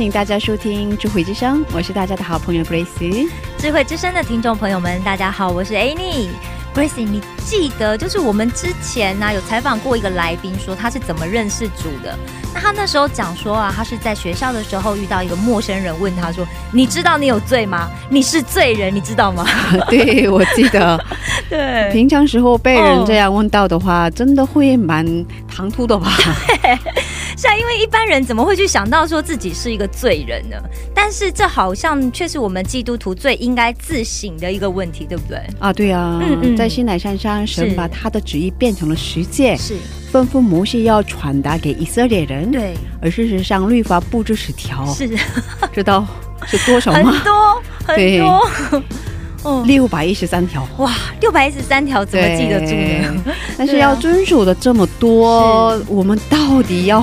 欢迎大家收听智慧之声，我是大家的好朋友 Grace。智慧之声的听众朋友们，大家好，我是 Annie。Gracie，你记得就是我们之前呢、有采访过一个来宾，说他是怎么认识主的。那他那时候讲说啊，他是在学校的时候遇到一个陌生人，问他说：“你知道你有罪吗？你是罪人，你知道吗对，我记得？” 对，平常时候被人这样问到的话，真的会蛮唐突的吧？是啊，因为一般人怎么会去想到说自己是一个罪人呢？但是这好像却是我们基督徒最应该自省的一个问题，对不对？啊，对啊，嗯嗯在西乃山上，神把他的旨意变成了实践，是，吩咐摩西要传达给以色列人。，对，而事实上律法不止十条，是 知道是多少吗很吗？多很多。哦，六百一十三条。哇，六百一十三条怎么记得住呢？但是要遵守的这么多，我们到底要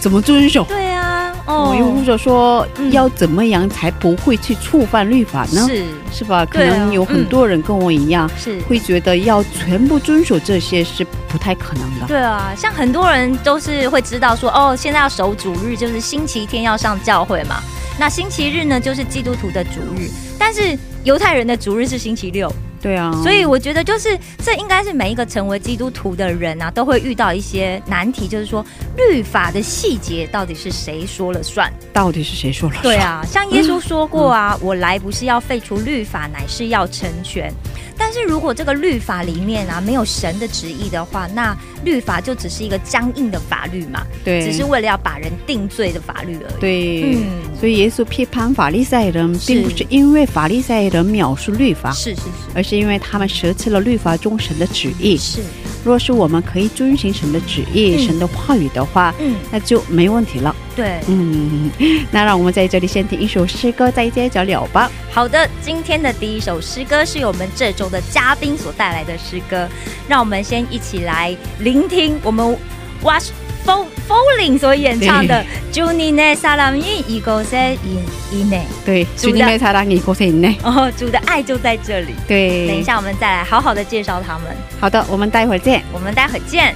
怎么遵守？对啊，哦，又或者说嗯要怎么样才不会去触犯律法呢？是是吧？可能有很多人跟我一样，是。会觉得要全部遵守这些是不太可能的。对啊，像很多人都是会知道说，哦，现在要守主日，就是星期天要上教会嘛。那星期日呢，就是基督徒的主日，但是犹太人的主日是星期六，对啊，所以我觉得就是这应该是每一个成为基督徒的人啊，都会遇到一些难题，就是说律法的细节到底是谁说了算？到底是谁说了算？对啊，像耶稣说过啊，我来不是要废除律法，乃是要成全。但是如果这个律法里面啊没有神的旨意的话，那律法就只是一个僵硬的法律嘛，对，只是为了要把人定罪的法律而已。对。嗯，所以耶稣批判法利赛人，并不是因为法利赛人藐视律法，是是是而是因为他们舍弃了律法中神的旨意。是是，若是我们可以遵循神的旨意、嗯神的话语的话，嗯，那就没问题了。对。嗯，那让我们在这里先听一首诗歌，再接着聊吧。好的，今天的第一首诗歌是由我们这周的嘉宾所带来的诗歌，让我们先一起来聆听我们 Wash Fo Falling 所演唱的《Juni Ne Salam In Igose In Ine》。对，主的주님의사랑이곳에있네。 哦，主的爱就在这里。对，等一，下，我们再来好好的介绍他们。好的，我们待会儿见。我们待会见。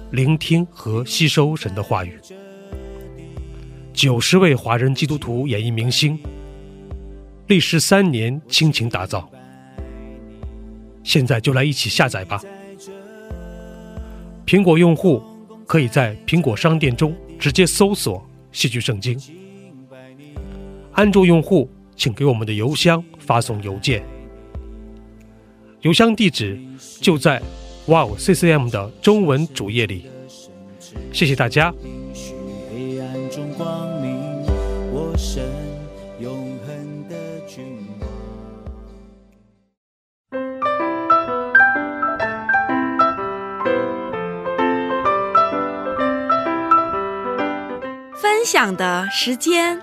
聆听和吸收神的话语。九十位华人基督徒演艺明星，历时三年倾情打造。现在就来一起下载吧！苹果用户可以在苹果商店中直接搜索“戏剧圣经”，安卓用户请给我们的邮箱发送邮件，邮箱地址就在 Wow CCM 的中文主页里。谢谢大家。黑暗中光明，我神永恒的君王。分享的时间。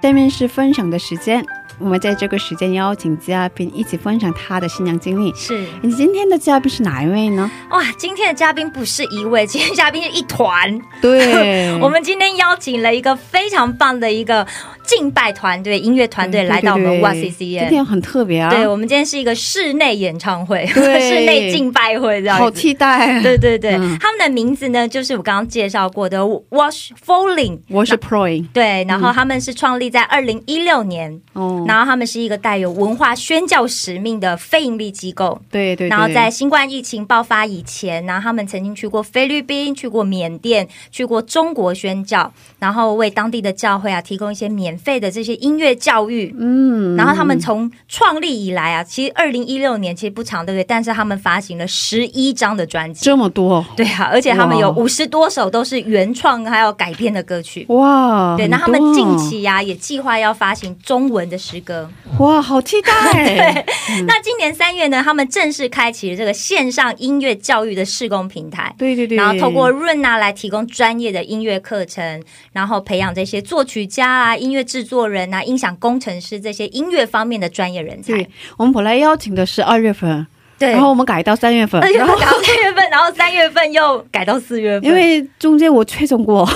下面是分享的时间，我们在这个时间邀请嘉宾一起分享他的新娘经历。是你今天的嘉宾是哪一位呢？哇，今天的嘉宾不是一位，今天嘉宾是一团。对 我们今天邀请了一个非常棒的一个敬拜团队、音乐团队来到我们哇 C C 今 N。天很特别啊，对，我们今天是一一个室内演唱会，室内敬拜会这样子。好期待。对对对，嗯他们的名字呢，就是我刚刚介绍过的 Wash Falling。我是 Pro，对，然后他们是创立在二零一六年，哦，然后他们是一个带有文化宣教使命的非营利机构。对对，对然后在新冠疫情爆发以前，然后他们曾经去过菲律宾、去过缅甸、去过中国宣教，然后为当地的教会啊提供一些免费的这些音乐教育。嗯，然后他们从创立以来啊，其实二零一六年其实不长，对不对？但是他们发行了十一张的专辑，这么多，对啊，而且他们有哇五十多首都是原创还有改编的歌曲。哇，对，那他们近期呀、也计划要发行中文的诗歌。哇，好期待，对那今年三月呢，他们正式开启了这个线上音乐教育的试工平台。对对对，然后透过润啊来提供专业的音乐课程，然后培养这些作曲家啊、音乐制作人啊、音响工程师这些音乐方面的专业人才。对我们本来邀请的是二月份，对然后我们改到三月份，然后份改到三月份，然后三月份又改到四月份，因为中间我确诊过，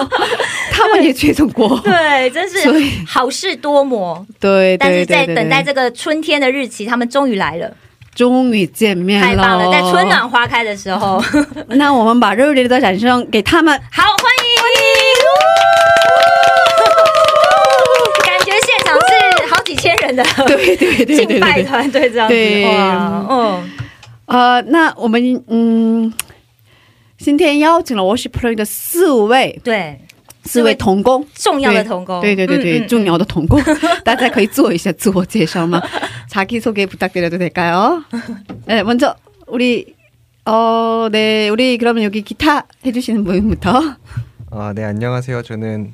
他们也确诊过，对，真是好事多磨。对，但是在等待这个春天的日期，他们终于来了。终于见面了，太棒了，在春暖花开的时候，那我们把热烈的掌声给他们。好，欢迎！感的对对对对敬拜对对。团队这样子，对哇，嗯，呃，那我们嗯，今天邀请了 Worship Play 的四位对，四位童工，重要的童工，对对对对，嗯嗯嗯重要的童工，大家可以做一下自我介绍吗？ 자기 소개 부탁드려도 될까요? 네, 먼저 우리 어, 네, 우리 그러면 여기 기타 해주시는 분부터. 아, 네, 안녕하세요. 저는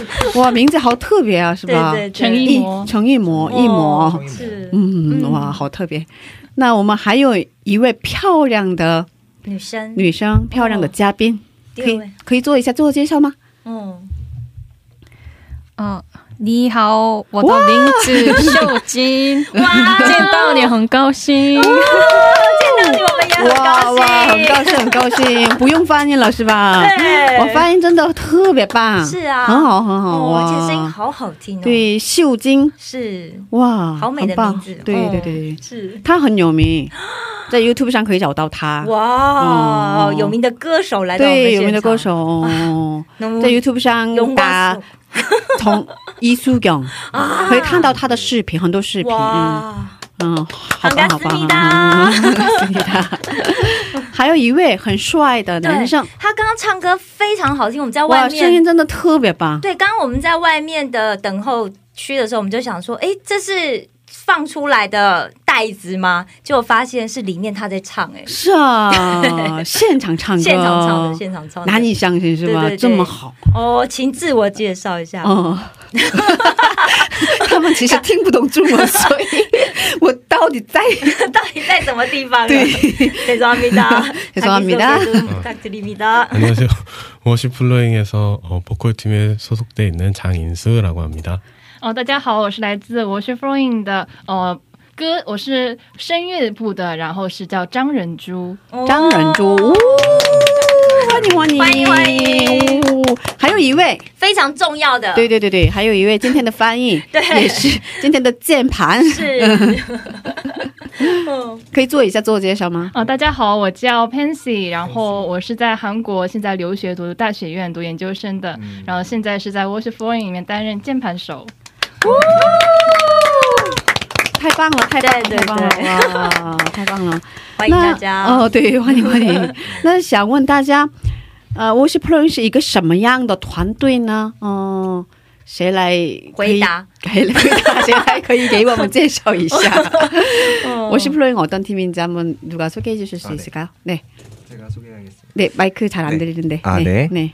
哇，名字好特别啊，是，吧？对对陈对，一模。陈一模，一模，是。嗯，哇，好特别。那我们还有一位漂亮的女生，女生，漂亮的嘉宾，可以可以做一下自我介绍吗？嗯，嗯，你好，我的名字秀金，哇，见到你很高兴。见到你我们也很高哇，很高兴，很高兴，不用翻译了是吧？对。我发音真的特别棒，是啊，很好，很好，哦，哇，而且声音好好听哦，，对，秀晶，是。哇，好美的名字，对哦对对。对，是。他很有名，在 YouTube 上可以找到他。哇，嗯。有名的歌手来到我们对，有名的歌，手，在 YouTube 上荣打光从 伊苏勇，可以看到他的视频，很多视频，嗯，好棒好棒，很思密达思密达。还有一位很帅的男生，他刚刚唱歌非常好听，我们在外面声音，真的特别棒。对，刚刚我们在外面的等候区的时候，我们就想说，哎，这是放出来的袋子吗？结果发现是里面他在唱，哎，是啊，现场唱歌，现场唱的，现场唱的，难以相信是吧？对对对这么好，哦，请自我介绍一下。嗯。他们其实听不懂中文，所以我到底在到底在什么地方？对， 죄송합니다 죄송합니다 부탁드립니다. 안녕하세요. 워시플로잉에서 어, 보컬팀에 소속돼 있는 장인수라고 합니다. 哦，大家好，我是来自我是 f o r i n 的呃歌，我是声乐部的，然后是叫张仁珠。张仁珠，哦 欢迎欢迎。欢迎欢迎。哦还有一位，非常重要的，对对对对，还有一位今天的翻译，对。也是今天的键盘，是，嗯。可以做一下自我介绍吗？哦，大家好，我叫 Pansy，然后我是在韩国现在留学读大学院读研究生的，然后现在是在 Worship f o r i n 里面担任键盘手。太棒了，太棒了，对对太棒了，哇，太棒了！欢迎大家。那哦，对，欢迎欢迎。那想问大家，呃，Worship Play 是一个什么样的团队呢？嗯、谁来可以回答？可以回答，谁来可以给我们介绍一下嗯？Worship Play 어떤 팀인지 한번 누가 소개해 주실 수 아, 네. 있을까요? 네. 제가 소개하겠습니다. 네, 마이크 잘 안 네. 들리는데. 아, 네. 네.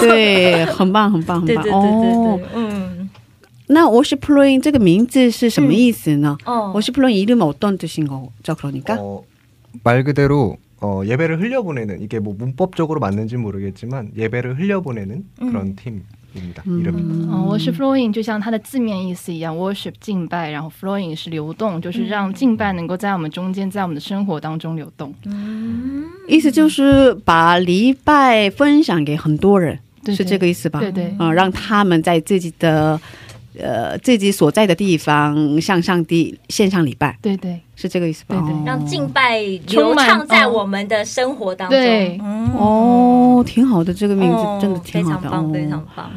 对，很棒，很棒，很棒。对对对对哦对，，嗯，那 worship plane 这个名字是什么意思呢？哦， worship plane 이름 어떤 뜻인 거죠? 그러니까 어, 말 그대로 어, 예배를 흘려보내는 이게 뭐 문법적으로 맞는지 모르겠지만 예배를 흘려보내는 그런 팀 입니다. 이름이. 嗯，worship flowing 就像它的字面意思一样，worship 敬拜，然后 flowing 是流动，就是让敬拜能够在我们中间，在我们的生活当中流动。意思就是把礼拜分享给很多人，是对对这个意思吧？对对啊、让他们在自己的 呃自己所在的地方向上帝献上礼拜，对对是这个意思吧？对对哦让敬拜流充满畅在哦我们的生活当中。对嗯哦，挺好的，这个名字、哦真的挺好的非常棒，非常哦。棒。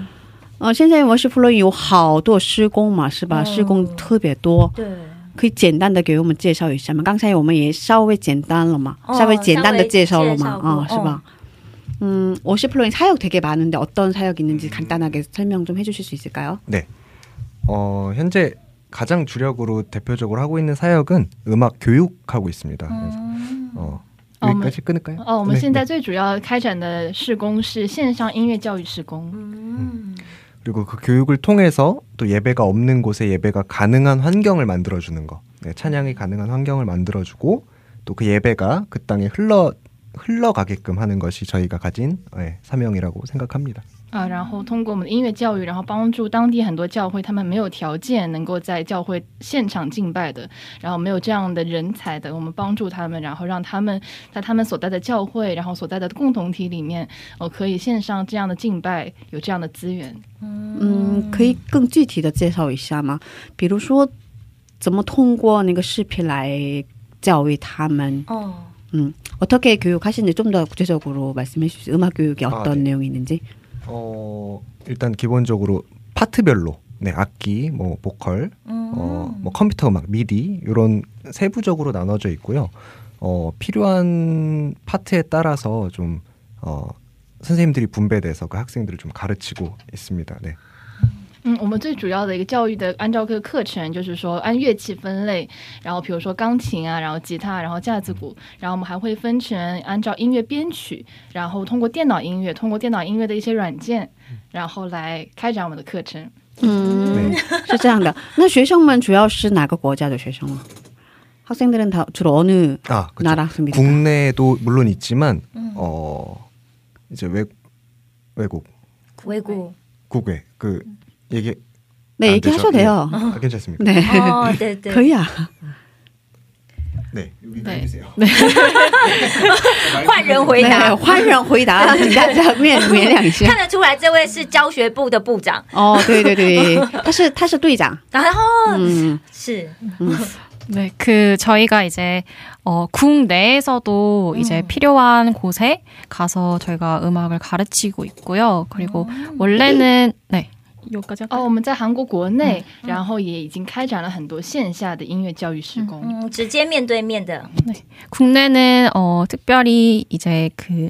哦，现在我是弗洛有好多施工嘛，是吧？哦施工特别多，对，可以简单的给我们介绍一下吗？刚才我们也稍微简单了嘛，哦稍微简单的介绍了嘛，稍微介绍过啊、是吧？ 음, 워시플로잉 사역 되게 많은데 어떤 사역이 있는지 간단하게 설명 좀 해주실 수 있을까요? 네. 어, 현재 가장 주력으로 대표적으로 하고 있는 사역은 음악 교육하고 있습니다. 그래서 어, 어, 여기까지 끊을까요? 哦，我们 네, 现在 네. 最主要开展的事工是线上音乐教育事工。 그리고 그 교육을 통해서 또 예배가 없는 곳에 예배가 가능한 환경을 만들어 주는 거. 네, 찬양이 가능한 환경을 만들어 주고 또 그 예배가 그 땅에 흘러 흘러가게끔 하는 것이 저희가 가진 네, 사명이라고 생각합니다. 啊，然后通过我们的音乐教育，然后帮助当地很多教会，他们没有条件能够在教会现场敬拜的，然后没有这样的人才的，我们帮助他们，然后让他们在他们所在的教会，然后所在的共同体里面，哦，可以线上这样的敬拜，有这样的资源。嗯，可以更具体的介绍一下吗？比如说，怎么通过那个视频来教育他们？ 어. 음, 어떻게 교육하시는지 좀 더 구체적으로 말씀해 주세요. 음악 교육이 아, 어떤 네. 내용이 있는지. 어, 일단 기본적으로 파트별로 네, 악기, 뭐 보컬, 어, 뭐 컴퓨터 음악, 미디 이런 세부적으로 나눠져 있고요. 어, 필요한 파트에 따라서 좀 어, 선생님들이 분배돼서 그 학생들을 좀 가르치고 있습니다. 네. 嗯，我们最主要的一个教育的按照这个课程，就是说按乐器分类，然后比如说钢琴啊，然后吉他，然后架子鼓，然后我们还会分成按照音乐编曲，然后通过电脑音乐，通过电脑音乐的一些软件，然后来开展我们的课程。 음, 네. 是这样的。那学生们主要是哪个国家的学生吗？ 학생들은 다 주로 어느 아, 그쵸. 나라 학생들이? 국내도 물론 있지만 어, 이제 외 외국 외국. 국외 그 얘기 네, 안 얘기하셔도 되죠? 돼요. 예. 아, 괜찮습니다. 네. 어, 네, 네. 거의야. 네, 여기 네. 해주세요. 换人回 네, 答。换人回答，请大家面原谅一下看。得出来，这位是教学部的部长，哦，对对对，他是他是队长。然后嗯是 네, 그 저희가 이제 어, 국내에서도 이제 필요한 곳에 가서 저희가 음악을 가르치고 있고요. 그리고 원래는 네. 여기까지 哦， 할까요? 我们在韩国国内，然后也已经开展了很多线下的音乐教育施工。嗯，直接面对面的， 국내는 어, 특별히 이제 그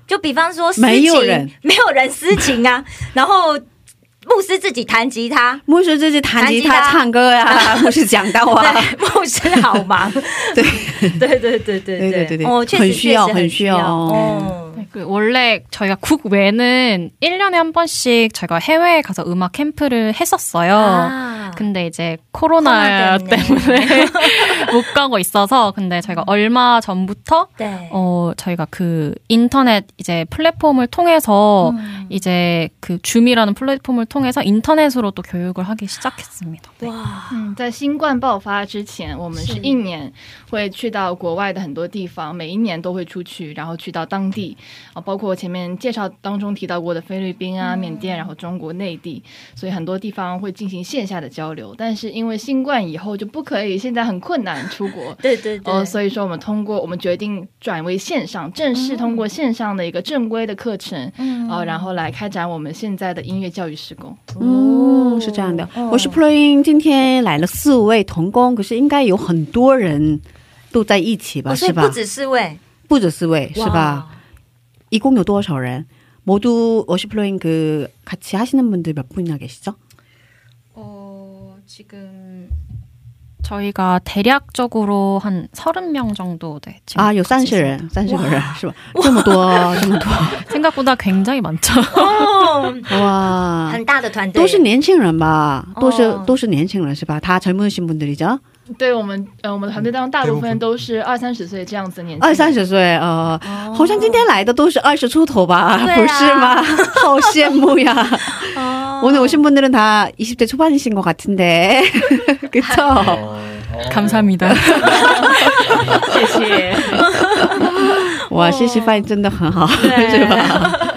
就比方说没有人没有人私情啊，然后牧师自己弹吉他。牧师自己弹吉他、唱歌呀，牧师讲道啊。牧师好忙。对对对对对对对对对哦，确实很需要很需要哦。 네, 그 원래 저희가 국외는 1년에 한 번씩 저희가 해외에 가서 음악 캠프를 했었어요. 아, 근데 이제 코로나, 코로나 때문에. 때문에 못 가고 있어서 근데 저희가 얼마 전부터 네. 어 저희가 그 인터넷 이제 플랫폼을 통해서 음. 이제 그 줌이라는 플랫폼을 통해서 인터넷으로 또 교육을 하기 시작했습니다. 네. 哇，嗯，在新冠爆发之前，我们是是一年会去到国外的很多地方，每一年都会出去，然后去到当地 啊，包括前面介绍当中提到过的菲律宾啊、缅甸，然后中国内地，所以很多地方会进行线下的交流。但是因为新冠以后就不可以，现在很困难出国。对对对，哦，所以说我们通过我们决定转为线上，正式通过线上的一个正规的课程，嗯哦，然后来开展我们现在的音乐教育施工。哦，是这样的。我是 Ploin，今天来了四位童工，可是应该有很多人都在一起吧？是吧？不止四位，不止四位，是吧？哇？ 이공有多少人？모두 워시플로잉 그 같이 하시는 분들 몇 분이나 계시죠? 어, 지금 저희가 대략적으로 한 30명 정도 네, 지금 啊，有 같이 三十 있습니다. 人，三十个人是吧？这么多，这么多， 생각보다 굉장히 많죠. 哦，哇！很大的团队，都是年轻人吧？都是哦都是年轻人是吧？他젊으신분들이죠？ 对我们，呃，我们团队当中大部分都是二三十岁这样子的年轻人。二三十岁，呃，好像今天来的都是二十出头吧？对啊不是吗？好羡慕呀！哦 오늘 오신 분들은 다 20대 초반이신 것 같은데. 그쵸? 감사합니다. 谢谢。哇，谢谢翻译真的很好，对是吧？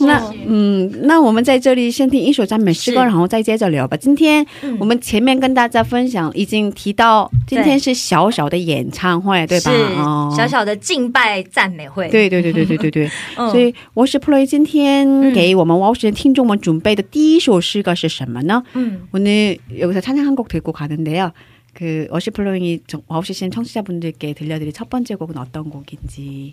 那嗯，那我们在这里先听一首赞美诗歌，是然后再接着聊吧。今天嗯我们前面跟大家分享，已经提到今天是小小的演唱会，对吧？哦是小小的敬拜赞美会。对对对对对对对。嗯所以我是 Play 今天给我们와우시的听众们准备的第一首诗歌是什么呢？ 음. 오늘 여기서 찬양 한 곡 듣고 가는데요. 그 어시플로잉이 와우시신 청취자분들께 들려드릴 첫 번째 곡은 어떤 곡인지.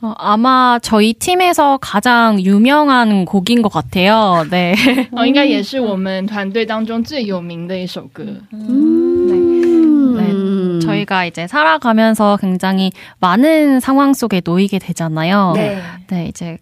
네. 어, 아마 저희 팀에서 가장 유명한 곡인 것 같아요. 네. 哦，应该也是我们团队当中最有名的一首歌。 음. 저희가 이제 살아가면서 굉장히 많은 상황 속에 놓이게 되잖아요. 네. 네, 이제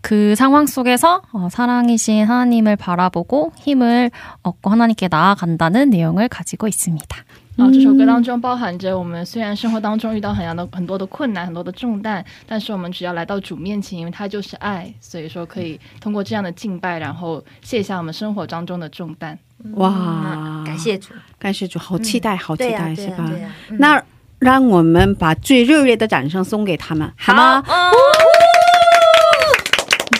그 상황 속에서 어, 사랑이신 하나님을 바라보고 힘을 얻고 하나님께 나아간다는 내용을 가지고 있습니다. 然后这首歌当中包含着我们虽然生活当中遇到很样的很多的困难、很多的重担，但是我们只要来到主面前，因为他就是爱，所以说可以通过这样的敬拜，然后卸下我们生活当中的重担。 와. 感谢主，感谢主，好期待，好期对呀待，是吧？对呀对呀。嗯那让我们把最热烈的掌声送给他们，好吗？哦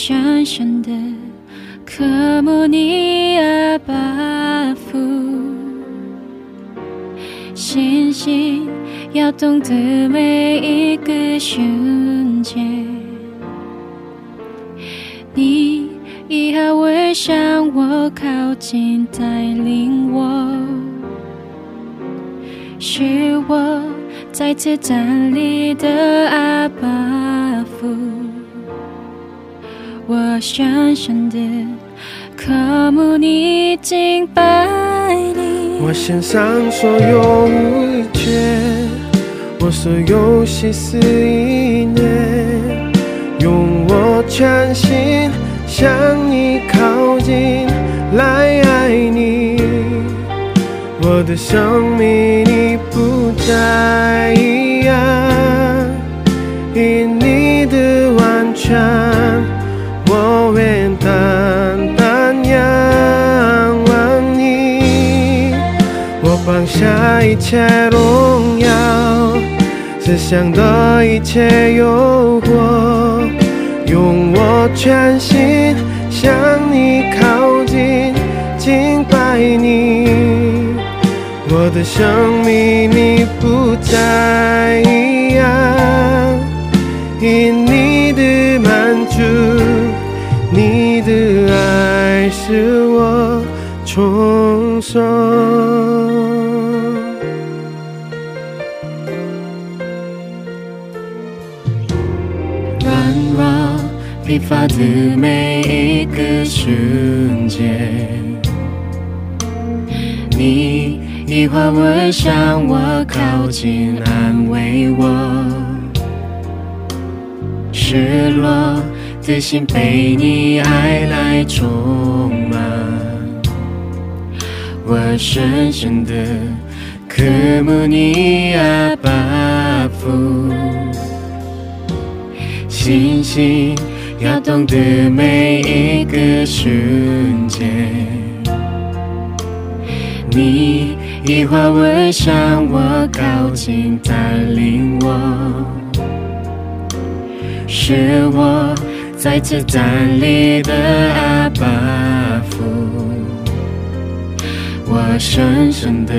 深深的渴慕你阿爸父。星星要懂得每一个瞬间，你以爱为向我靠近，带领我，是我再次站立的阿爸父。我深深的渴慕你，敬拜你。我献上所有一切，我所有心思意念，用我全心向你靠近，来爱你。我的生命已不再一样，因你的完全，我愿单单仰望你。我放下一切荣耀，思想的一切诱惑，用我全心向你靠近，敬拜你。我的生命你不再一样，因你的满足，你的爱使我重生。软弱疲乏的每一个瞬间，你以化为向我靠近，安慰我。失落的心被你爱来充满，我深深的渴慕你阿爸父。星星摇动的每一个瞬间，你以化为向我靠近，带领我，是我再次站立的阿爸父。我深深的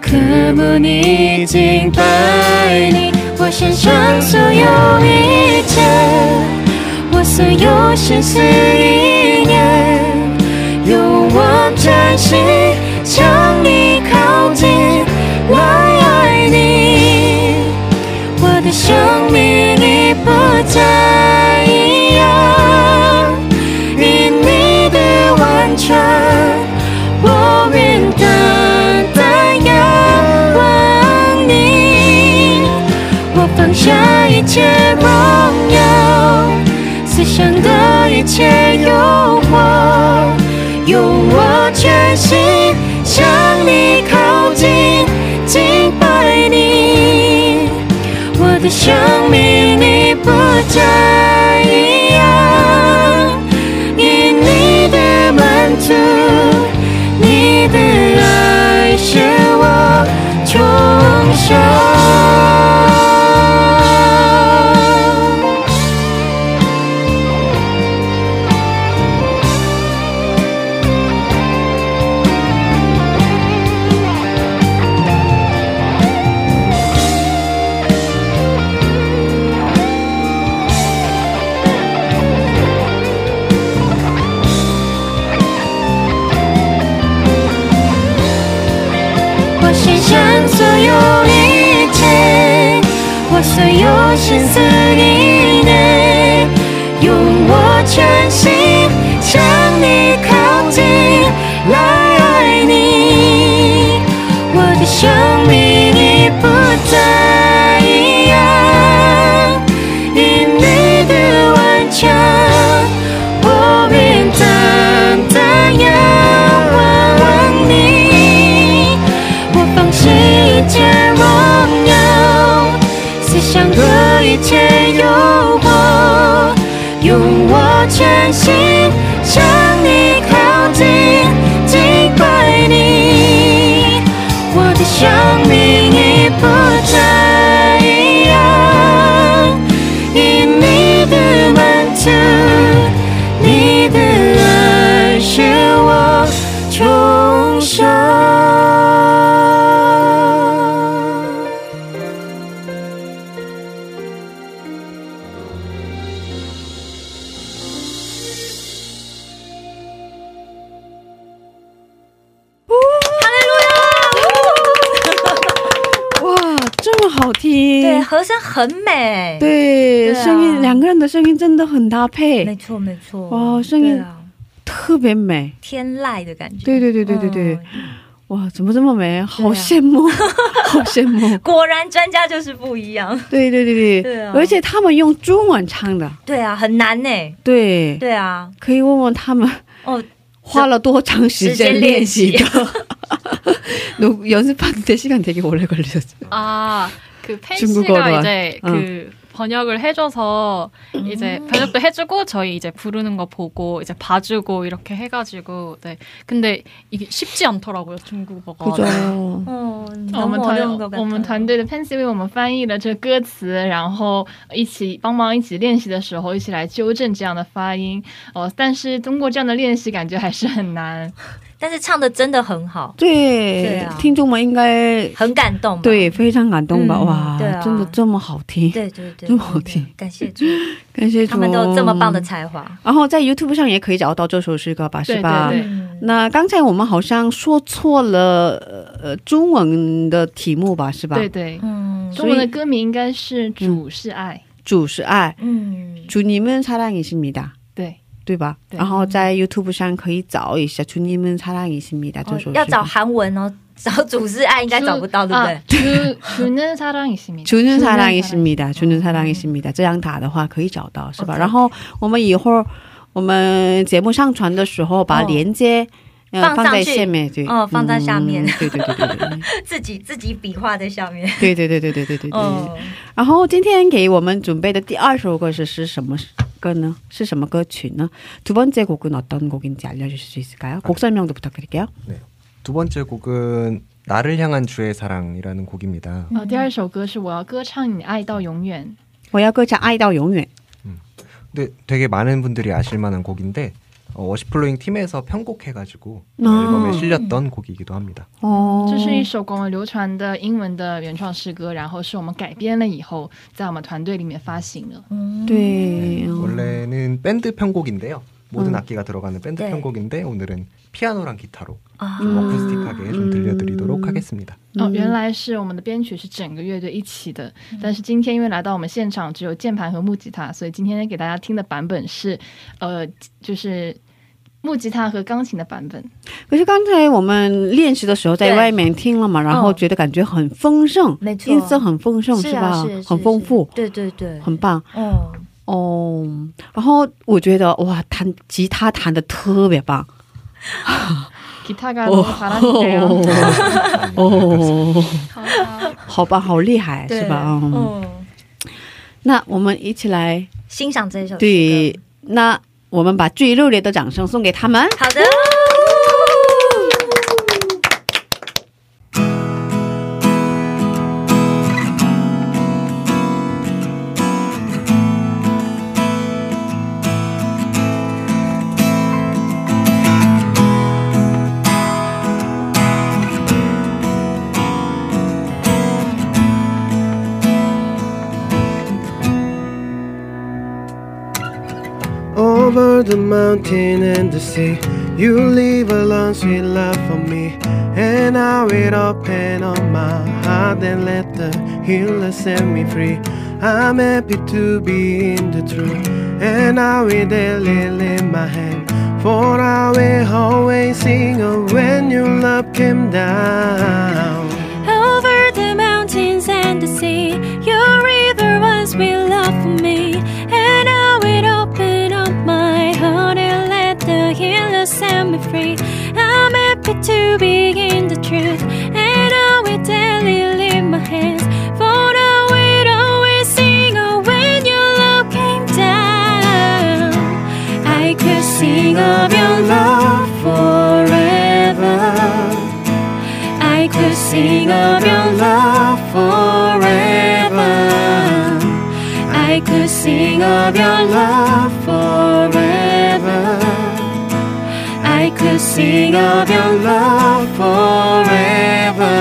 渴慕你，敬拜你，我献上所有一切，我所有心思意念，勇往直前，向你靠近，来爱你，我的生命已不再我愿单单仰望你，我放下一切荣耀，思想的一切诱惑，用我全心向你靠近，敬拜你。我的生命你不再一足，你的爱使我重生。所有心思意念，用我全心将你和声很美，对，对啊声音两个人的声音真的很搭配，没错没错，哇，声音对啊特别美，天籁的感觉，对对对对对对，哇，怎么这么美？好羡慕，好羡慕。果然专家就是不一样，对对对对，对啊而且他们用中文唱的，对啊，很难呢，对，对啊，可以问问他们哦，花了多长时间练习的时间？ 노 연습하는데 시간 되게 오래 걸리셨어요. 아, 그 중국어로 팬씨가 할- 이제 어. 그 번역을 해줘서 이제 번역도 해주고 저희 이제 부르는 거 보고 이제 봐주고 이렇게 해가지고 네. 근데 이게 쉽지 않더라고요 중국어가. 그죠. 哦，我们 너무 어려운 것 团我 같아요. 们团队的 Pansy 为我们翻译了这歌词，然后一起帮忙一起练习的时候，一起来纠正这样的发音哦。但是通过这样的练习，感觉还是很难。 但是唱的真的很好，对，对啊听众们应该很感动吧，对非常感动吧？嗯哇，对啊真的这么好听，对对对，这么好听，感谢主，感谢主，他们都有这么棒的才华，然后在 YouTube 上也可以找到这首诗歌吧，是吧？对对嗯那刚才我们好像说错了，呃呃，中文的题目吧，是吧？对，对，嗯中文的歌名应该是《主是爱主是爱，嗯， 주님은 사랑이십니다，》， 对，对吧？对然后在 YouTube 上可以找一下 주님은 사랑이십니다 这首诗歌、哦要找韩文哦，找主是爱应该找不到，对不对？啊主主는사랑이십니다。 주는 사랑이십니다. 주는 사랑이십니다. 这样打的话可以找到，是吧？ OK 然后我们以后我们节目上传的时候，把哦链接、呃 放上放在去下面，对，哦放在下面嗯对对对对对自己自己笔画在下面，对对对对对对对对。哦，然后今天给我们准备的第二首歌是是什么歌呢？是什么歌曲呢？두 번째 곡은 어떤 곡인지 알려주실 수 있을까요? 곡 설명도 부탁드릴게요. 두 번째 곡은 나를 향한 주의 사랑이라는 곡입니다. 哦，第二首歌是我要歌唱你爱到永远。我要歌唱爱到永远。 근데 되게 많은 분들이 아실 만한 곡인데 어, 워시플로잉 팀에서 편곡해가지고 아. 앨범에 실렸던 곡이기도 합니다. 哦，这是一首广为流传的英文的原创诗歌，然后是我们改编了以后，在我们团队里面发行的。对， 원래는 밴드 편곡인데요. 모든 음. 악기가 들어가는 밴드 네. 편곡인데 오늘은 피아노랑 기타로 아. 좀 어쿠스틱하게 좀 들려드리도록 음. 하겠습니다. 哦，原来是我们的编曲是整个乐队一起的，但是今天因为来到我们现场只有键盘和木吉他，所以今天给大家听的版本是，呃，就是 木吉他和钢琴的版本。可是刚才我们练习的时候在对外面听了嘛，然后觉得感觉很丰盛，没错音色很丰盛，是啊吧？是是很丰富，对对对，很棒。哦，哦，然后我觉得哇，弹吉他弹的特别棒。吉他가너무잘하시네요 哦，好棒，好厉害，对是吧？嗯，嗯，那我们一起来，欣赏这一首诗歌。对，那 我们把最热烈的掌声送给他们。好的。The mountain and the sea, you leave a long sweet love for me. And I will open up my heart and let the healer set me free. I'm happy to be in the truth, and I will daily lift my hand. For I will always sing when your love came down. Set me free. I'm happy to be in the truth, and I will daily lift my hands. For I will always sing of when your love came down. I could sing of your love forever. I could sing of your love forever. I could sing of your love sing of your love forever.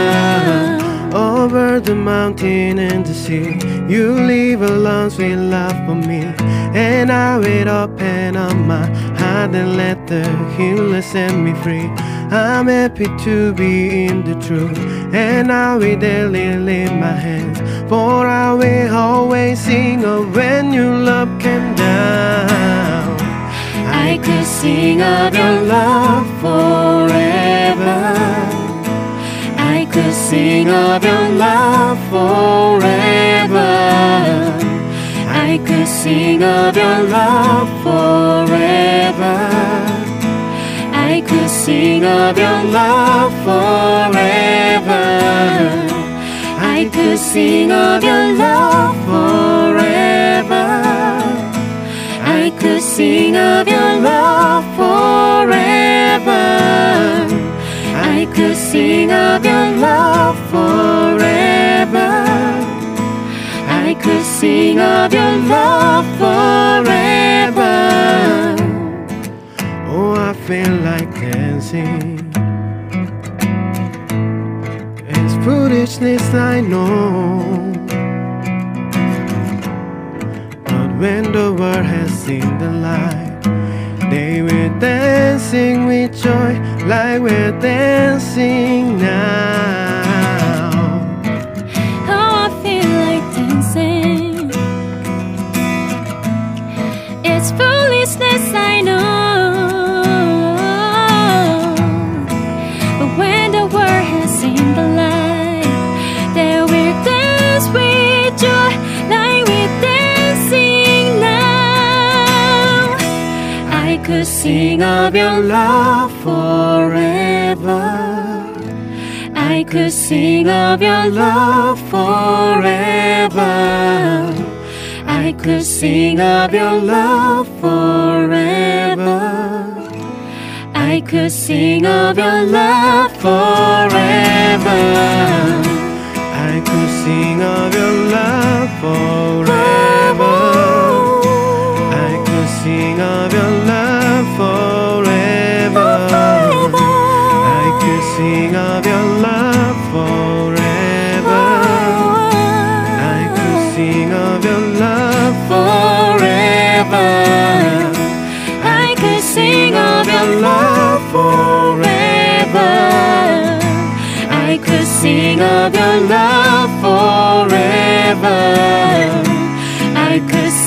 Over the mountain and the sea, you leave a long sweet love for me. And I will open up my heart and let the healer set me free. I'm happy to be in the truth, and I will daily lift my hands. For I will always sing of when your love came down. Sing of your love forever. I could sing of your love forever. I could sing of your love forever. I could sing of your love forever. I could sing of your love forever. I could sing of forever. I could sing of your love forever. I could sing of your love forever. Oh, I feel like dancing. It's foolishness, I know. But when the world has seen the light, dancing with joy like we're dancing now. Sing of your love forever. I could sing of your love forever. I could sing of your love forever. I could sing of your love forever. I could sing of your love forever. for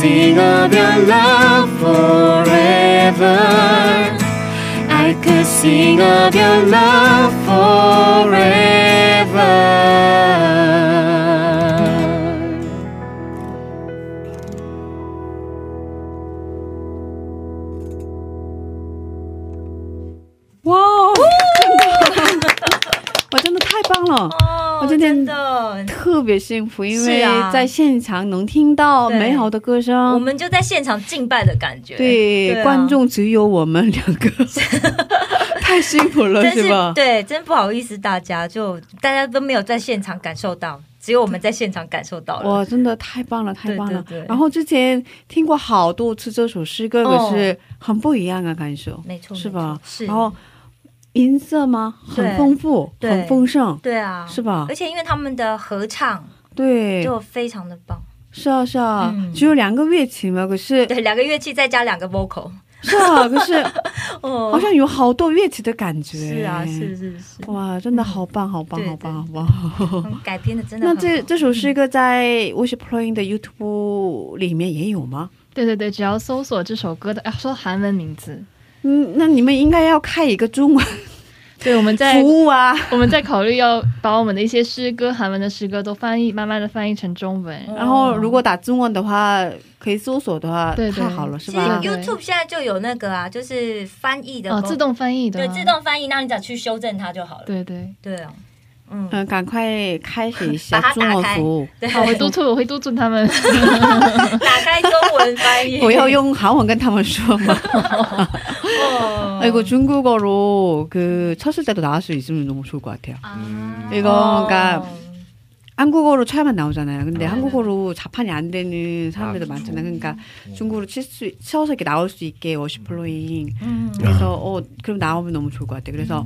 sing of your love forever. I could sing of your love forever. ”别幸福，因为在现场能听到美好的歌声。我们就在现场敬拜的感觉，对啊观众只有我们两个，太辛苦了，真是吧？对，真不好意思，大家就大家都没有在现场感受到，只有我们在现场感受到了。哇，真的太棒了，太棒了！对对对然后之前听过好多次这首诗歌，哦可是很不一样的感受，没错，是吧？是，然后音色吗？很丰富，很丰盛，对啊，是吧而？且因为他们的合唱对，就非常的棒，是啊，是啊，嗯只有两个乐器嘛，可是对，两个乐器再加两个 vocal，是啊，可是 哦好像有好多乐器的感觉。是啊，是是是，哇，真的好棒，好棒，好棒，好棒！嗯 改编的真的那。这这首诗歌在 Wish Playing 的 YouTube 里面也有吗？对对对，只要搜索这首歌的，要说韩文名字。嗯，那你们应该要开一个中文 对，我们在服务啊。我们在考虑要把我们的一些诗歌，韩文的诗歌都翻译，慢慢的翻译成中文。然后如果打中文的话，可以搜索的话，对对太好了，是其实吧？对 YouTube 现在就有那个啊，就是翻译的哦，自动翻译的对，自动翻译，那你只要去修正它就好了。对对。对啊，嗯，嗯，赶快开始一下把它中文打开服务，对，好，我会督促，我会督促他们。打开中文翻译，我要用韩文跟他们说吗？哦 아, 이거 중국어로 그 쳤을 때도 나올 수 있으면 너무 좋을 것 같아요. 아. 이거 그러니까 한국어로 쳐야만 나오잖아요. 근데 네. 한국어로 자판이 안 되는 사람들도 많잖아요. 그러니까 중국어로 칠 수, 쳐서 이렇게 나올 수 있게 워시플로잉. 음. 그래서 어 그럼 나오면 너무 좋을 것 같아요. 그래서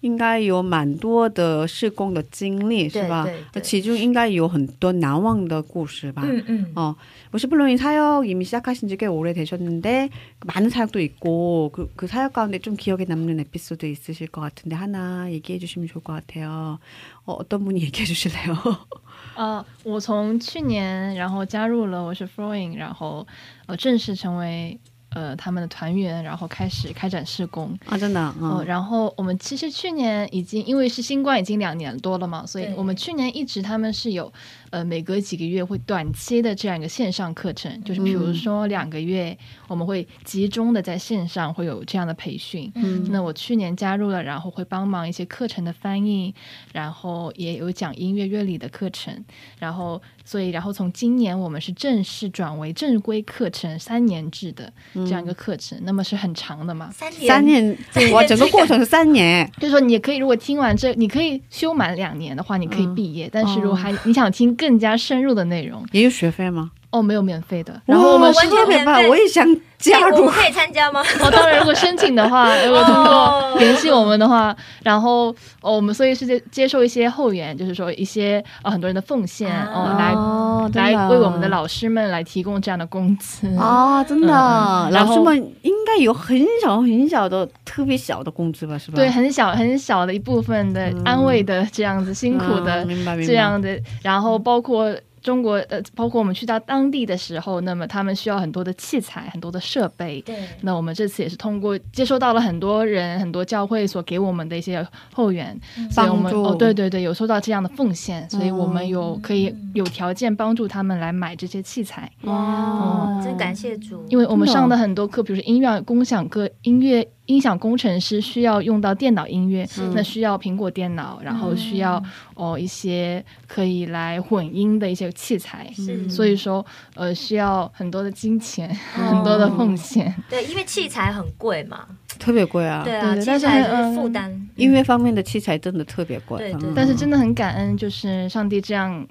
应该有蛮多的施工的经历，是吧对对？对那其中应该有很多难忘的故事吧？嗯嗯， 어, 모시플로인 사역 이미 시작하신 지 꽤 오래 되셨는데 많은 사역도 있고 그, 그 사역 가운데 좀 기억에 남는 에피소드 있으실 것 같은데 하나 얘기해 주시면 좋을 것 같아요. 어, 어떤 분이 얘기해 주실래요? 呃，我从去年然后加入了我是 Flowing，然后呃正式成为 呃他们的团员，然后开始开展施工。啊,真的,哦， 어. 然后我们其实去年已经因为是新冠已经两年多了嘛，所以我们去年一直他们是有呃每隔几个月会短期的这样一个线上课程，就是比如说两个月我们会集中的在线上会有这样的培训。嗯。那我去年加入了，然后会帮忙一些课程的翻译，然后也有讲音乐乐理的课程，然后所以然后从今年我们是正式转为正规课程三年制的这样一个课程，那么是很长的嘛，三年，三年,哇,整个 过程是三年.就是说，你可以如果听完这，你可以修满两年的话，你可以毕业。但是如果还你想听更加深入的内容，也有学费吗?哦，没有免费的。然后我们哇完全免费。我也想加入哎我们。可以参加吗？哦，当然如果申请的话，如果通过联系我们的话，然后哦，我们所以是接接受一些后援，就是说一些呃很多人的奉献哦，来哦,来.为我们的老师们来提供这样的工资。啊，真的，嗯老师们应该有很小很小的、特别小的工资吧？是吧？对，很小很小的一部分的嗯安慰的这样子辛苦的嗯明白明白这样的，然后包括。中国呃，包括我们去到当地的时候，那么他们需要很多的器材、很多的设备。对，那我们这次也是通过接收到了很多人、很多教会所给我们的一些后援，所以我们帮助。哦，对对对，有收到这样的奉献，所以我们有嗯可以有条件帮助他们来买这些器材。哇，真感谢主，因为我们上的很多课，比如说音乐共享课、音乐音响工程师需要用到电脑音乐，那需要苹果电脑，然后需要哦一些可以来混音的一些器材，所以说呃需要很多的金钱，很多的奉献。对，因为器材很贵嘛，特别贵啊。对啊，但是材就是嗯负担。音乐方面的器材真的特别贵。对对嗯但是真的很感恩，就是上帝这样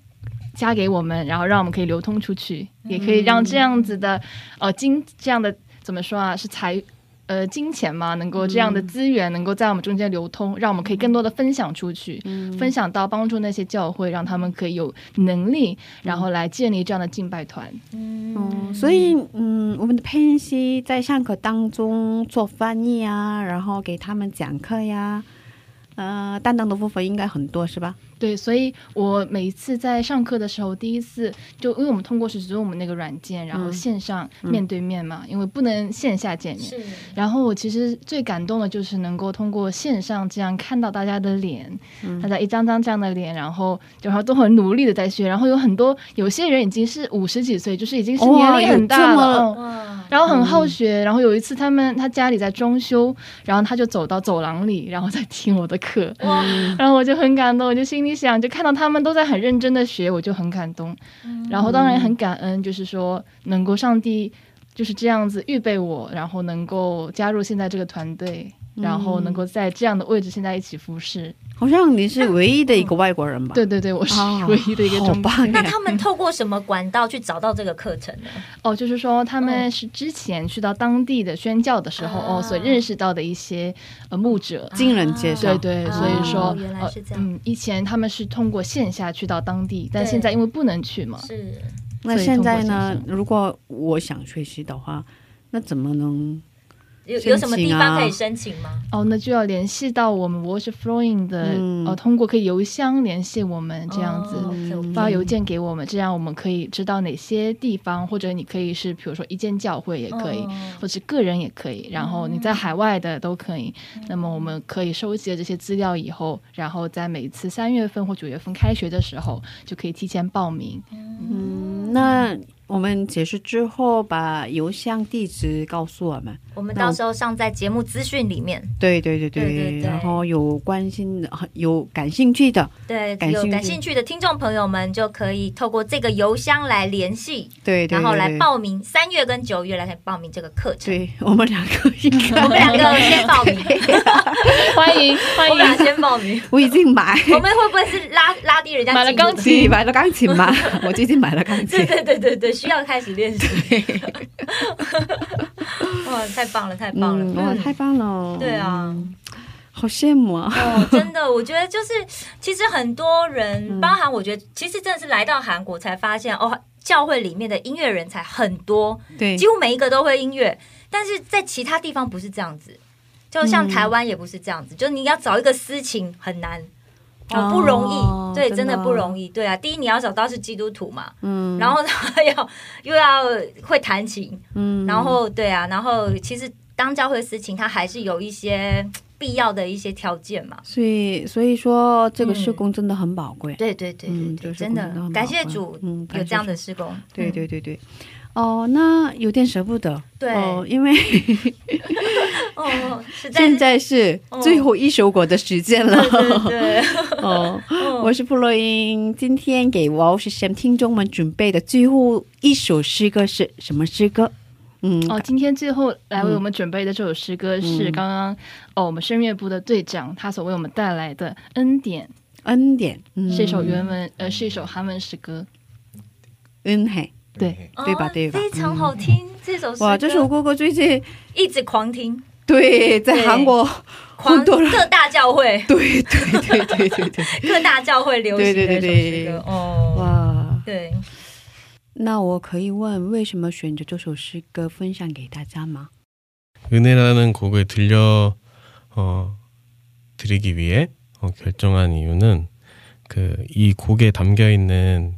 加给我们，然后让我们可以流通出去，也可以让这样子的呃金这样的怎么说啊，是财。呃，金钱嘛，能够这样的资源能够在我们中间流通，让我们可以更多的分享出去，分享到帮助那些教会，让他们可以有能力，然后来建立这样的敬拜团。嗯，所以嗯，我们的佩恩熙在上课当中做翻译啊，然后给他们讲课呀，呃，担当的部分应该很多是吧？对，所以我每一次在上课的时候，第一次就因为我们通过是只有我们那个软件，然后线上面对面嘛，因为不能线下见面。是，然后我其实最感动的就是能够通过线上这样看到大家的脸，大家一张张这样的脸，然后然后都很努力的在学，然后有很多有些人已经是五十几岁，就是已经是年龄很大了，嗯，然后很好学。然后有一次他们他家里在装修，然后他就走到走廊里，然后在听我的课，哇，然后我就很感动，我就心里想，就看到他们都在很认真的学，我就很感动。然后当然很感恩，就是说能够上帝就是这样子预备我，然后能够加入现在这个团队，然后能够在这样的位置现在一起服侍。好像你是唯一的一个外国人吧？对对对，我是哦 唯一的一个中好棒呀 那他们透过什么管道去找到这个课程呢？哦，就是说他们是之前去到当地的宣教的时候、啊哦，所认识到的一些呃牧者。经人介绍，对对，所以说、哦原来是这样呃，嗯，以前他们是通过线下去到当地，但现在因为不能去嘛，是那现在呢？如果我想学习的话，那怎么能？有有什么地方可以申申请吗？哦，那就要联系到我们 Worship Flowing 的，嗯呃，通过可以邮箱联系我们这样子。发邮件给我们，这样我们可以知道哪些地方，或者你可以是比如说一间教会也可以，哦或者个人也可以，然后你在海外的都可以。那么我们可以收集了这些资料以后，然后在每次三月份或九月份开学的时候，就可以提前报名。嗯，那我们结束之后把邮箱地址告诉我们。我们到时候上在节目资讯里面。对对对对对对对。然后有关心的、有感兴趣的，对，感有感兴趣的听众朋友们就可以透过这个邮箱来联系，对对然后来报名三月跟九月来报名这个课程。对我们两个应该，我们两个先报名，欢迎欢我们俩迎，先报名。我已经买，我们会不会是拉拉低人家买了钢琴，买了钢琴嘛，我最近买了钢琴。对。对对对对，需要开始练习。哇，太棒了，太棒了！嗯，哇，太棒了！对啊，好羡慕啊！哦，真的，我觉得就是，其实很多人，嗯包含我觉得，其实真的是来到韩国才发现，哦，教会里面的音乐人才很多，对几乎每一个都会音乐，但是在其他地方不是这样子，就像台湾也不是这样子，就是你要找一个私情很难。哦，不容易，对，哦真的真的不容易，对啊。第一，你要找到是基督徒嘛，嗯，然后他要 又要会弹琴，嗯，然后对啊，然后其实当教会司琴，他还是有一些必要的一些条件嘛。所以所以说这个施工真的很宝贵。对对对对嗯对，就是真的感谢主有这样的主施工。对对对对，哦，那有点舍不得。对。哦，因为 哦，现在是最后一首歌的时间了。对对，哦，我是布洛英，今天给 w o s h 听众们准备的最后一首诗歌是什么诗歌？嗯，哦，今天最后来为我们准备的这首诗歌是嗯。刚刚、哦我们声乐部的队长他所为我们带来的恩典，恩典，嗯。是一首原文呃是一首韩文诗歌。恩嘿，对对吧哦对吧非常好听这首诗哇，这首歌歌歌最近一直狂听，对在韩国狂很多人各大教会，对对对对对对，各大教会流行的对对一首对对诗歌哦。哇，对，那我可以问为什么选择这首诗歌分享给大家吗？ 은혜라는 곡을 들려 어, 드리기 위해 어, 결정한 이유는 그 이 곡에 담겨 있는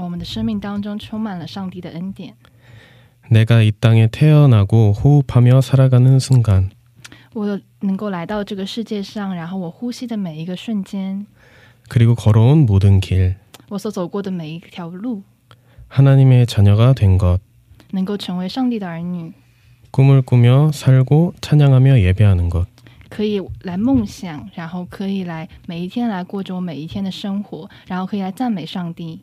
哦我们的生命当中充满了上帝的恩典。 내가 이 땅에 태어나고 호흡하며 살아가는 순간 我能够来到这个世界上，然后我呼吸的每一个瞬间， 그리고 걸어온 모든 길, 我所走过的每一条路， 하나님의 자녀가 된 것, 能够成为上帝的儿女， 꿈을 꾸며 살고 찬양하며 예배하는 것, 可以来梦想，然后可以来每一天来过着我每一天的生活，然后可以来赞美上帝，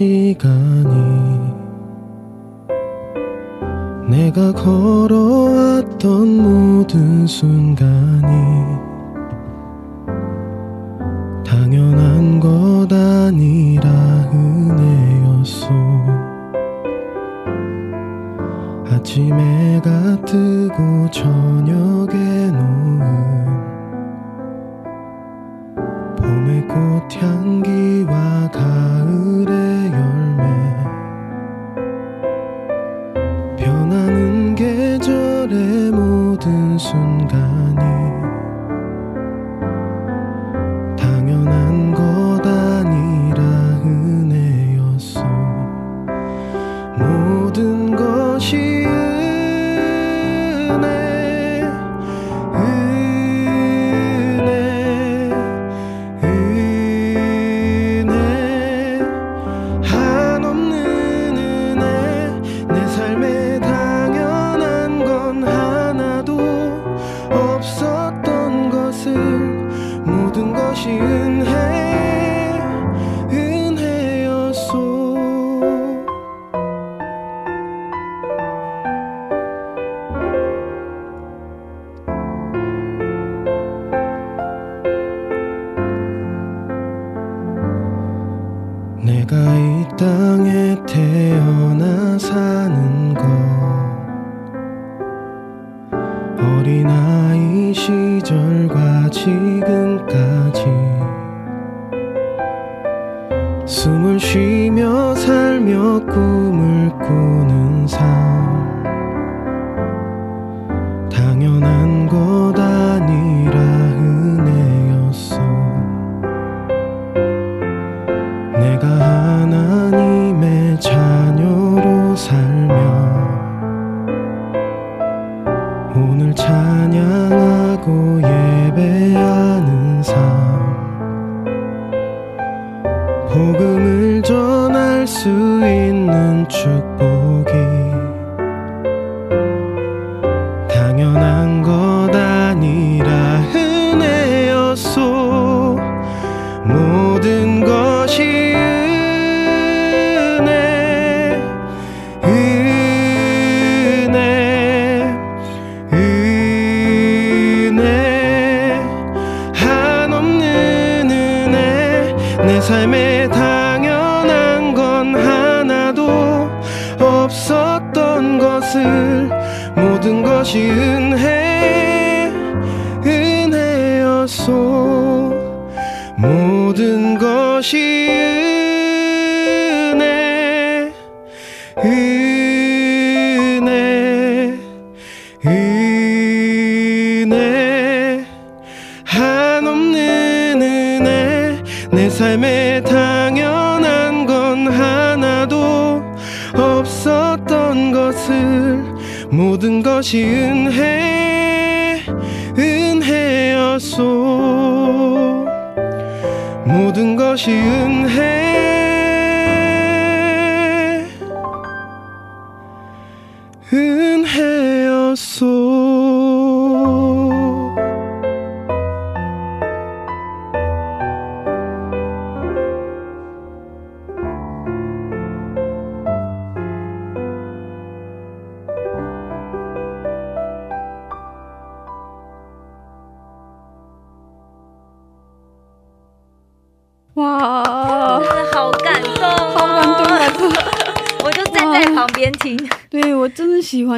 시간이 내가 걸어왔던 모든 순간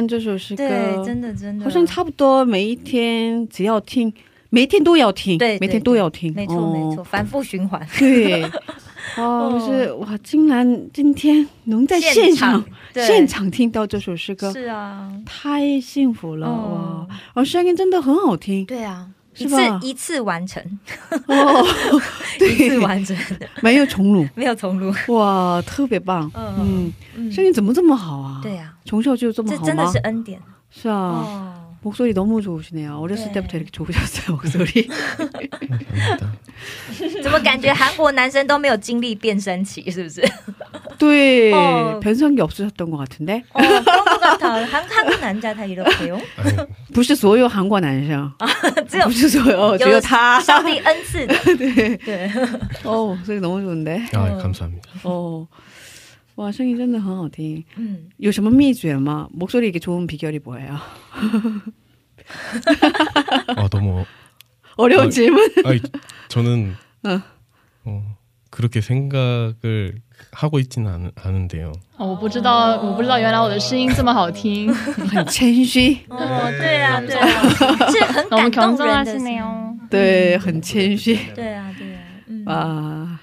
欢这首诗歌，对，真的真的，好像差不多每一天只要听，每天都要听，对，每天都要听，没错没错，反复循环。对，哦，是哇，竟然今天能在现场现场听到这首诗歌，是啊，太幸福了哇！而声音真的很好听，对啊。一次一次完成，哦，一次完成，没有重录，没有重录，哇，特别棒，嗯，声音怎么这么好啊？对呀，从小就这么好吗？这真的是恩典，是啊，목소리너무좋으시네요어렸을때부터이렇게좋으셨어요목소리 怎么感觉韩国男生都没有经历变声期，是不是？ 对，변성기없으셨던것같은데 어그런것같아한한국남자다이렇게요 不是所有韩国男生，只有不是所有，只有他上帝恩赐的，对对。哦，所以너무좋은데 아 감사합니다 哦，哇，声音真的很好听。嗯，有什么秘诀吗？목소리이렇게좋은비결이뭐예요？ 아 너무 어려운 질문. 아니, 저는 어. 어, 그렇게 생각을 하고 있지는 않, 않은데요. 哦，我不知道，我不知道，原来我的声音这么好听，很谦虚。哦，对啊，对啊，是很感动人的哦。对，很谦虚。对啊，对啊，嗯啊。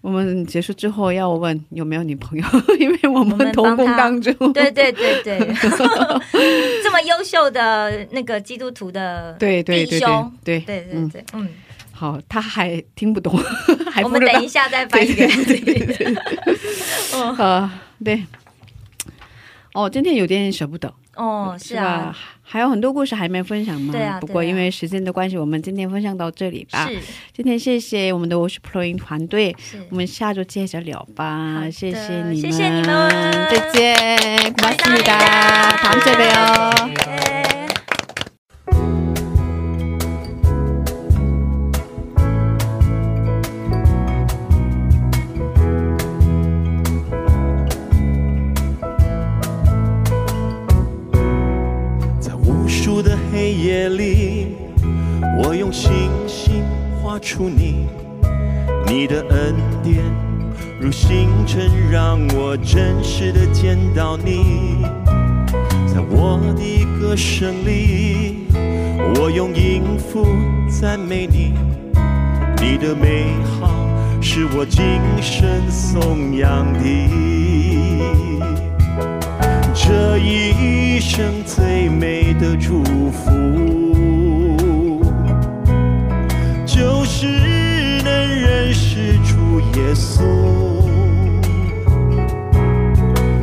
我们结束之后要问有没有女朋友，因为我们同工当中，对对对对，这么优秀的那个基督徒的对对弟兄，对对对对，嗯， 好，他还听不懂，还我们等一下再翻译给他。啊，对，哦，今天有点舍不得。哦，是啊，还有很多故事还没分享嘛。对啊。不过因为时间的关系，我们今天分享到这里吧。是。今天谢谢我们的 Worship Playing 团队。是。我们下周接着聊吧。谢谢你们。谢谢你们。再见。고맙습니다。다음주에봬요。 出你，你的恩典如星辰，让我真实的见到你。在我的歌声里，我用音符赞美你，你的美好是我今生颂扬的。这一生最美的祝福，耶稣。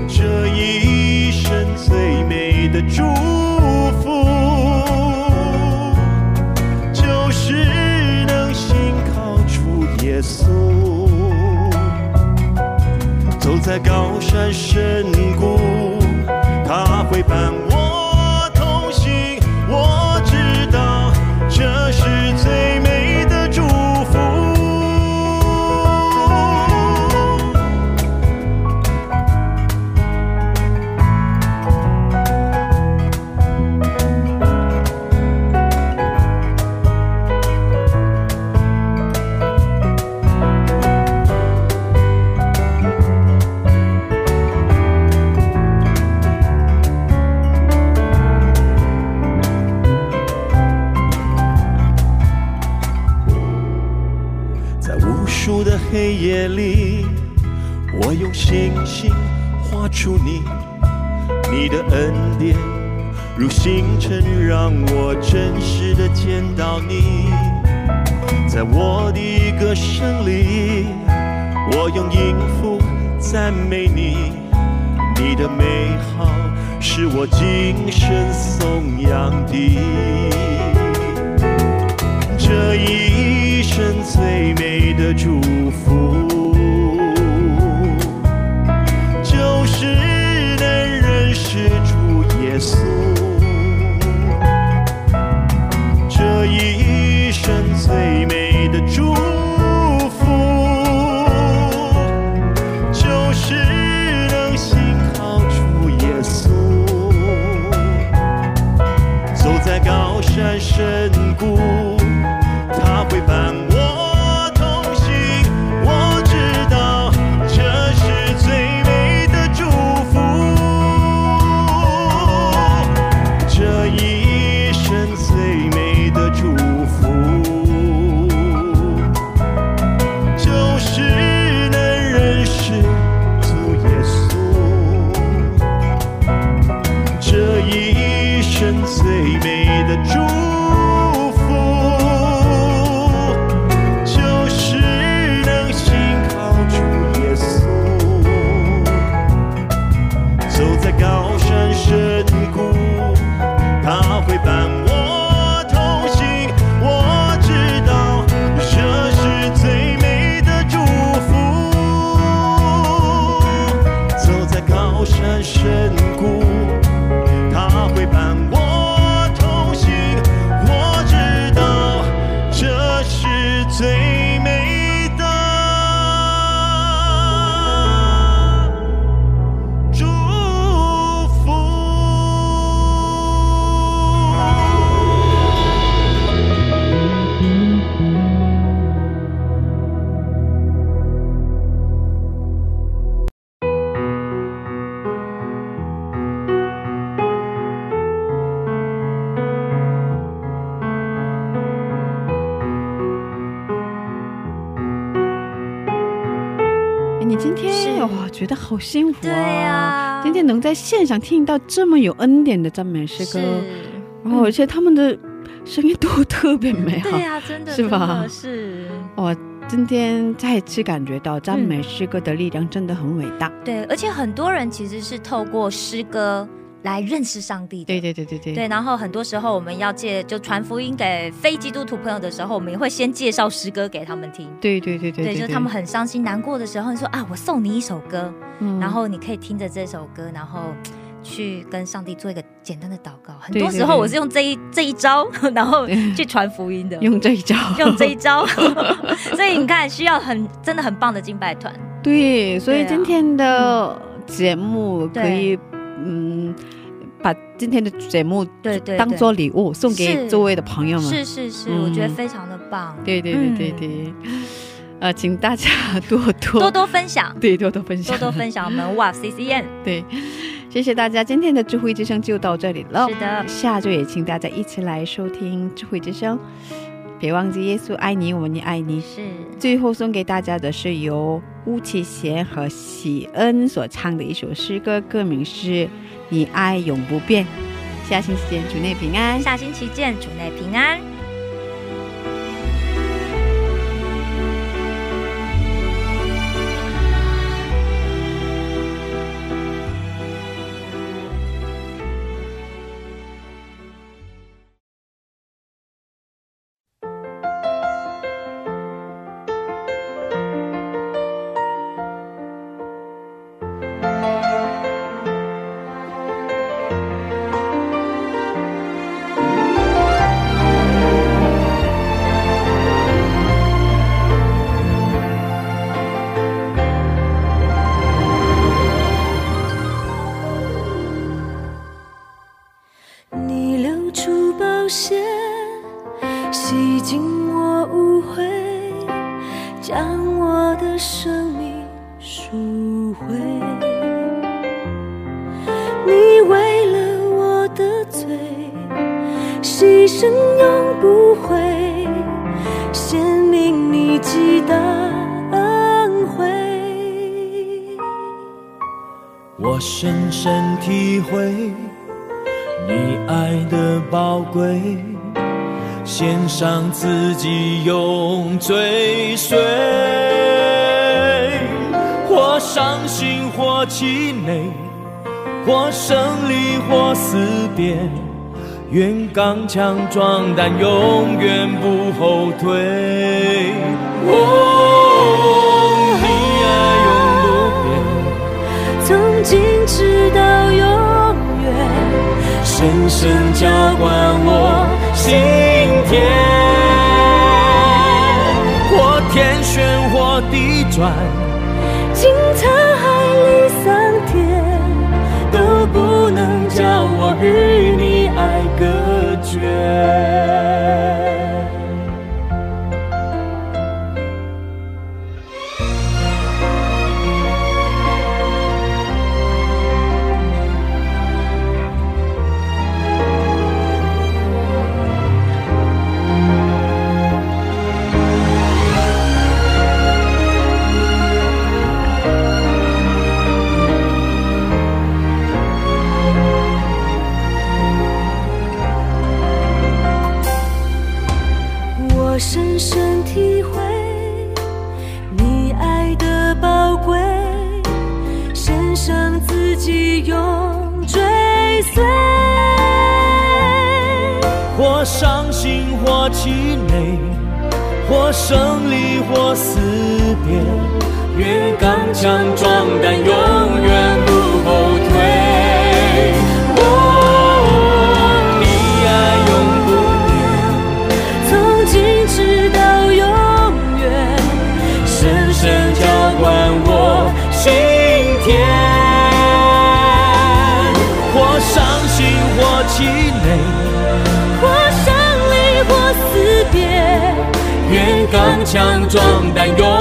这一生最美的祝福，就是能信靠主耶稣。走在高山深谷。他会伴我星星画出你，你的恩典如星辰，让我真实的见到你。在我的歌声里，我用音符赞美你，你的美好是我今生颂扬的。这一生最美的祝福，稣。这一生最美的祝福，就是能信靠主耶稣。走在高山深谷，好幸福啊！今天能在现场听到这么有恩典的赞美诗歌，然后而且他们的声音都特别美好，对呀、真的是吧？是，我，今天再次感觉到赞美诗歌的力量真的很伟大。对，而且很多人其实是透过诗歌来认识上帝的。对对对对对对，然后很多时候我们要借就传福音给非基督徒朋友的时候，我们也会先介绍诗歌给他们听。对对对对对，就是他们很伤心难过的时候，你说啊，我送你一首歌，嗯然后你可以听着这首歌，然后去跟上帝做一个简单的祷告。很多时候我是用这一这一招，然后去传福音的，用这一招，用这一招。所以你看，需要很真的很棒的敬拜团。对，所以今天的节目可对以，嗯，把今天的节目对对对当做礼物送给周围的朋友们。是是是，嗯我觉得非常的棒。对对对对对，呃，请大家 多多多多分享，对多多分享，多多分享我们哇 CCN。对，谢谢大家，今天的智慧之声就到这里了。是的下周也请大家一起来收听智慧之声。别忘记耶稣爱你，我们也爱你。是。最后送给大家的是由巫启贤和喜恩所唱的一首诗歌，歌名是《你爱永不变》。下星期见，主内平安。下星期见，主内平安。明你极大恩惠。我深深体会你爱的宝贵，献上自己永追随，或伤心或气馁，或胜利或死别，愿刚强壮胆，永远不后退。哦，你爱永不变，从今直到永远，深深浇灌我心田。或天旋，或地转，经沧海里桑田，都不能叫我日雪气馁，或胜利，或死别，愿刚强壮胆，永远强壮但勇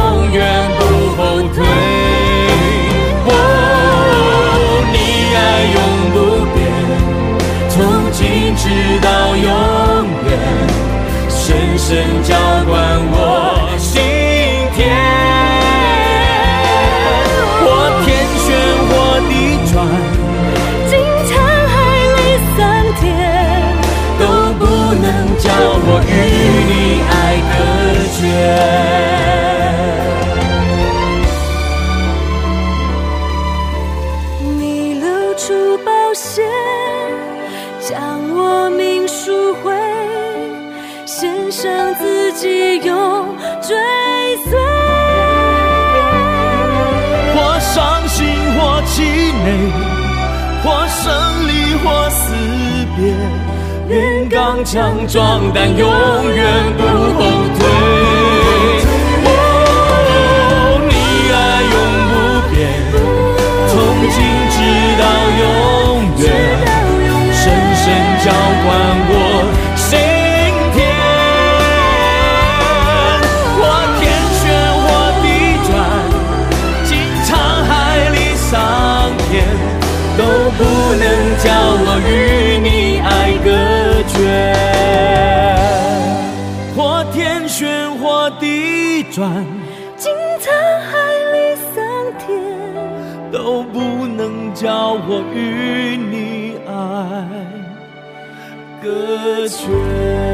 或胜利，或死别。愿刚强壮胆，永远不后退。哦，你爱永不变，从今直到永远，深深浇灌与你爱隔绝。